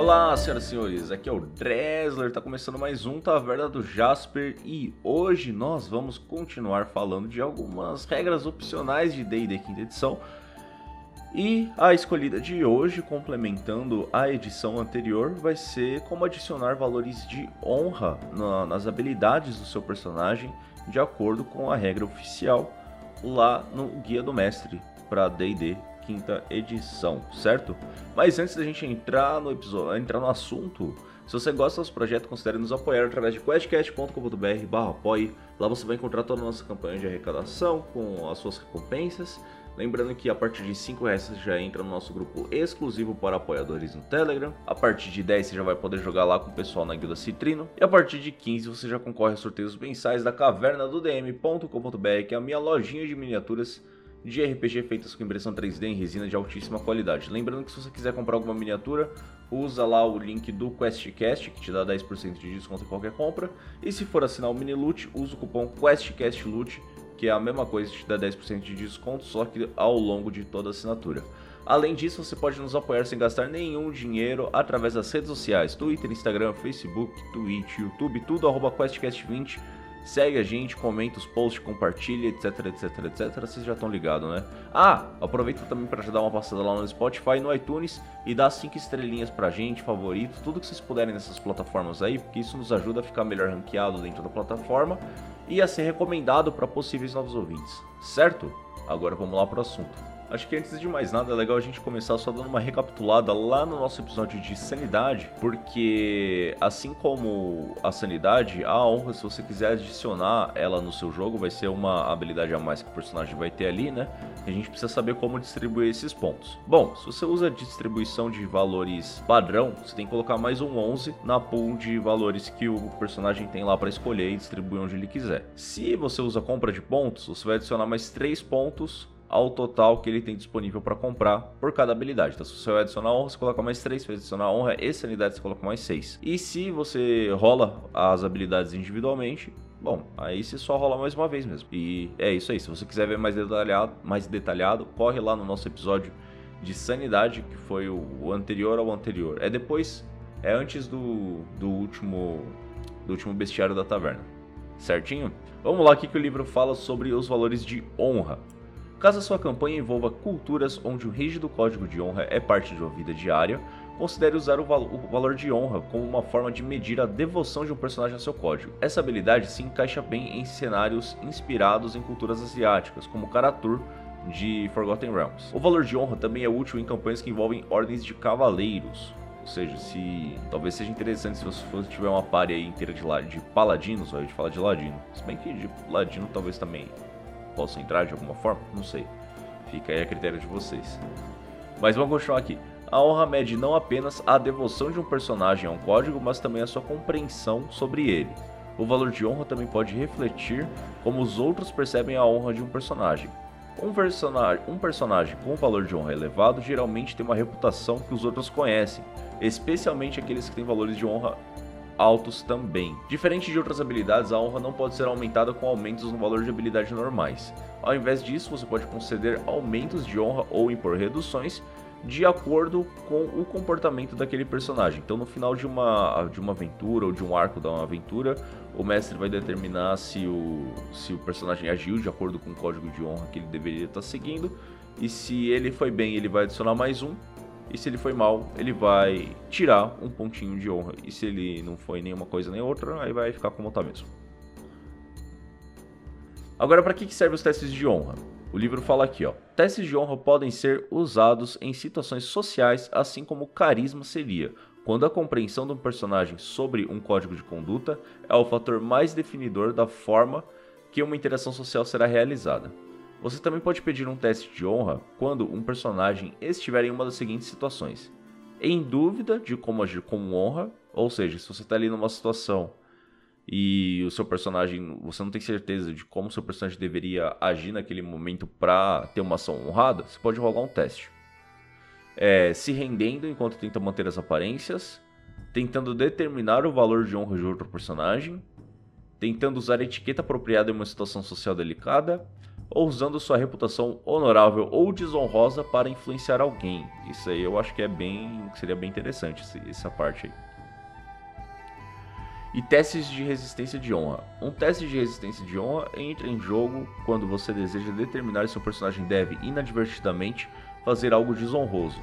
Olá, senhoras e senhores, aqui é o Dresler, está começando mais um Taverna do Jasper. E hoje nós vamos continuar falando de algumas regras opcionais de D&D quinta edição. E a escolhida de hoje, complementando a edição anterior, vai ser como adicionar valores de honra na, nas habilidades do seu personagem de acordo com a regra oficial lá no Guia do Mestre para D&D quinta edição, certo? Mas antes da gente entrar no episódio, entrar no assunto, se você gosta do nosso projeto, considere nos apoiar através de questcast.com.br barra apoie. Lá você vai encontrar toda a nossa campanha de arrecadação com as suas recompensas. Lembrando que a partir de 5 reais você já entra no nosso grupo exclusivo para apoiadores no Telegram. A partir de 10 você já vai poder jogar lá com o pessoal na Guilda Citrino. E a partir de 15 você já concorre a sorteios mensais da caverna do DM.com.br, que é a minha lojinha de miniaturas de RPG feitas com impressão 3D em resina de altíssima qualidade. Lembrando que se você quiser comprar alguma miniatura, usa lá o link do QuestCast, que te dá 10% de desconto em qualquer compra. E se for assinar o Mini Loot, usa o cupom QuestCastLoot, que é a mesma coisa, te dá 10% de desconto, só que ao longo de toda a assinatura. Além disso, você pode nos apoiar sem gastar nenhum dinheiro através das redes sociais, Twitter, Instagram, Facebook, Twitch, YouTube, tudo arroba QuestCast20 Segue a gente, comenta os posts, compartilha, etc, etc, etc. Vocês já estão ligados, né? Ah, aproveita também para dar uma passada lá no Spotify no iTunes e dá cinco estrelinhas pra gente, favorito, tudo que vocês puderem nessas plataformas aí, porque isso nos ajuda a ficar melhor ranqueado dentro da plataforma e a ser recomendado para possíveis novos ouvintes, certo? Agora vamos lá pro assunto. Acho que antes de mais nada é legal a gente começar só dando uma recapitulada lá no nosso episódio de sanidade, porque assim como a sanidade, a honra, se você quiser adicionar ela no seu jogo, vai ser uma habilidade a mais que o personagem vai ter ali, né? E a gente precisa saber como distribuir esses pontos. Bom, se você usa distribuição de valores padrão, você tem que colocar mais um 11 na pool de valores que o personagem tem lá para escolher e distribuir onde ele quiser. Se você usa compra de pontos, você vai adicionar mais 3 pontos ao total que ele tem disponível para comprar por cada habilidade. Então, se você vai adicionar honra, você coloca mais 3. Se você adicionar honra e sanidade, você coloca mais 6. E se você rola as habilidades individualmente, bom, aí você só rola mais uma vez mesmo. E é isso aí. Se você quiser ver mais detalhado, mais detalhado corre lá no nosso episódio de sanidade, que foi o anterior ao anterior. É depois, é antes do, do último do último bestiário da taverna. Certinho? Vamos lá, aqui que o livro fala sobre os valores de honra. Caso a sua campanha envolva culturas onde o rígido código de honra é parte de uma vida diária, considere usar o, o, valor de honra como uma forma de medir a devoção de um personagem ao seu código. Essa habilidade se encaixa bem em cenários inspirados em culturas asiáticas, como Karatur de Forgotten Realms. O valor de honra também é útil em campanhas que envolvem ordens de cavaleiros. Ou seja, se talvez seja interessante se você tiver uma party inteira de, de paladinos, a gente fala de ladino. Se bem que de ladino talvez também possa entrar de alguma forma? Não sei. Fica aí a critério de vocês. Mas vamos continuar aqui. A honra mede não apenas a devoção de um personagem a um código, mas também a sua compreensão sobre ele. O valor de honra também pode refletir como os outros percebem a honra de um personagem. Um personagem, um personagem com valor de honra elevado geralmente tem uma reputação que os outros conhecem, especialmente aqueles que têm valores de honra altos também. Diferente de outras habilidades, a honra não pode ser aumentada com aumentos no valor de habilidade normais. Ao invés disso, você pode conceder aumentos de honra ou impor reduções de acordo com o comportamento daquele personagem. Então, no final de uma, de uma aventura ou de um arco da aventura, o mestre vai determinar se o, se o personagem agiu de acordo com o código de honra que ele deveria estar seguindo. E se ele foi bem, ele vai adicionar mais um. E se ele foi mal, ele vai tirar um pontinho de honra. E se ele não foi nenhuma coisa nem outra, aí vai ficar como tá mesmo. Agora, para que servem os testes de honra? O livro fala aqui, ó. Testes de honra podem ser usados em situações sociais, assim como carisma seria, quando a compreensão de um personagem sobre um código de conduta é o fator mais definidor da forma que uma interação social será realizada. Você também pode pedir um teste de honra quando um personagem estiver em uma das seguintes situações: em dúvida de como agir com honra, ou seja, se você está ali numa situação e o seu personagem, você não tem certeza de como o seu personagem deveria agir naquele momento para ter uma ação honrada, você pode rolar um teste. É, se rendendo enquanto tenta manter as aparências, tentando determinar o valor de honra de outro personagem, tentando usar etiqueta apropriada em uma situação social delicada, ou usando sua reputação honorável ou desonrosa para influenciar alguém. Isso aí eu acho que é bem, seria bem interessante essa parte aí. E testes de resistência de honra. Um teste de resistência de honra entra em jogo quando você deseja determinar se seu personagem deve inadvertidamente fazer algo desonroso.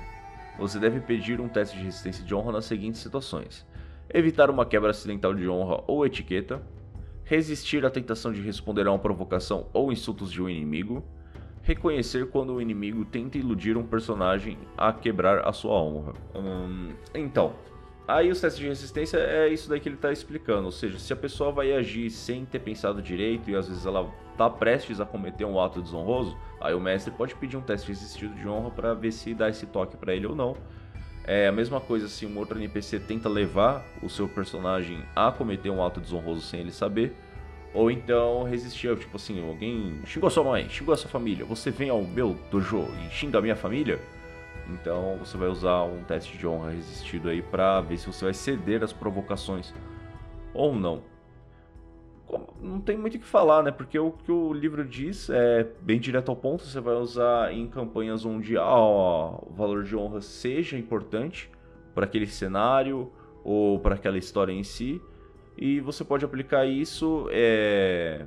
Você deve pedir um teste de resistência de honra nas seguintes situações: evitar uma quebra acidental de honra ou etiqueta, resistir à tentação de responder a uma provocação ou insultos de um inimigo, reconhecer quando o inimigo tenta iludir um personagem a quebrar a sua honra. Hum, então, aí os testes de resistência é isso daí que ele está explicando, ou seja, se a pessoa vai agir sem ter pensado direito e às vezes ela está prestes a cometer um ato desonroso, aí o mestre pode pedir um teste resistido de honra para ver se dá esse toque para ele ou não. É a mesma coisa se um outro NPC tenta levar o seu personagem a cometer um ato desonroso sem ele saber. Ou então resistir, tipo assim, alguém xingou sua mãe, xingou sua família, você vem ao meu dojo e xinga a minha família? Então você vai usar um teste de honra resistido aí pra ver se você vai ceder às provocações ou não. Não tem muito o que falar, né? Porque o que o livro diz é bem direto ao ponto. Você vai usar em campanhas onde ah, o valor de honra seja importante para aquele cenário ou para aquela história em si. E você pode aplicar isso é,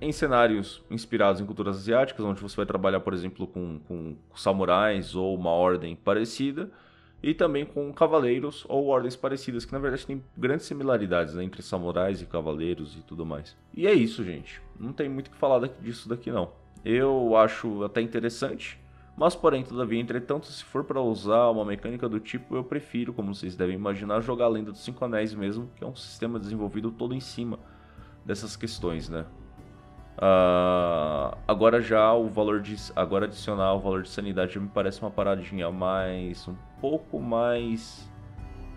em cenários inspirados em culturas asiáticas, onde você vai trabalhar, por exemplo, com, com samurais ou uma ordem parecida e também com cavaleiros ou ordens parecidas, que na verdade tem grandes similaridades né, entre samurais e cavaleiros e tudo mais. E é isso, gente. Não tem muito o que falar daqui, disso daqui não. Eu acho até interessante, mas porém, todavia, entretanto, se for para usar uma mecânica do tipo, eu prefiro, como vocês devem imaginar, jogar a Lenda dos Cinco Anéis mesmo, que é um sistema desenvolvido todo em cima dessas questões, né? Uh, agora já o valor de agora adicionar o valor de sanidade me parece uma paradinha mais um pouco mais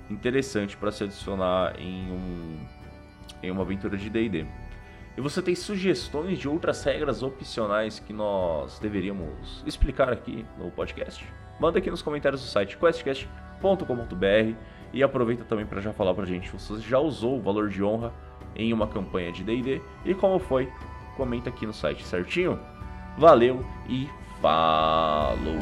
interessante para se adicionar em um em uma aventura de D&D. E você tem sugestões de outras regras opcionais que nós deveríamos explicar aqui no podcast? Manda aqui nos comentários do site questcast.com.br e aproveita também para já falar pra gente se você já usou o valor de honra em uma campanha de D&D e como foi comenta aqui no site, certinho? Valeu e falou!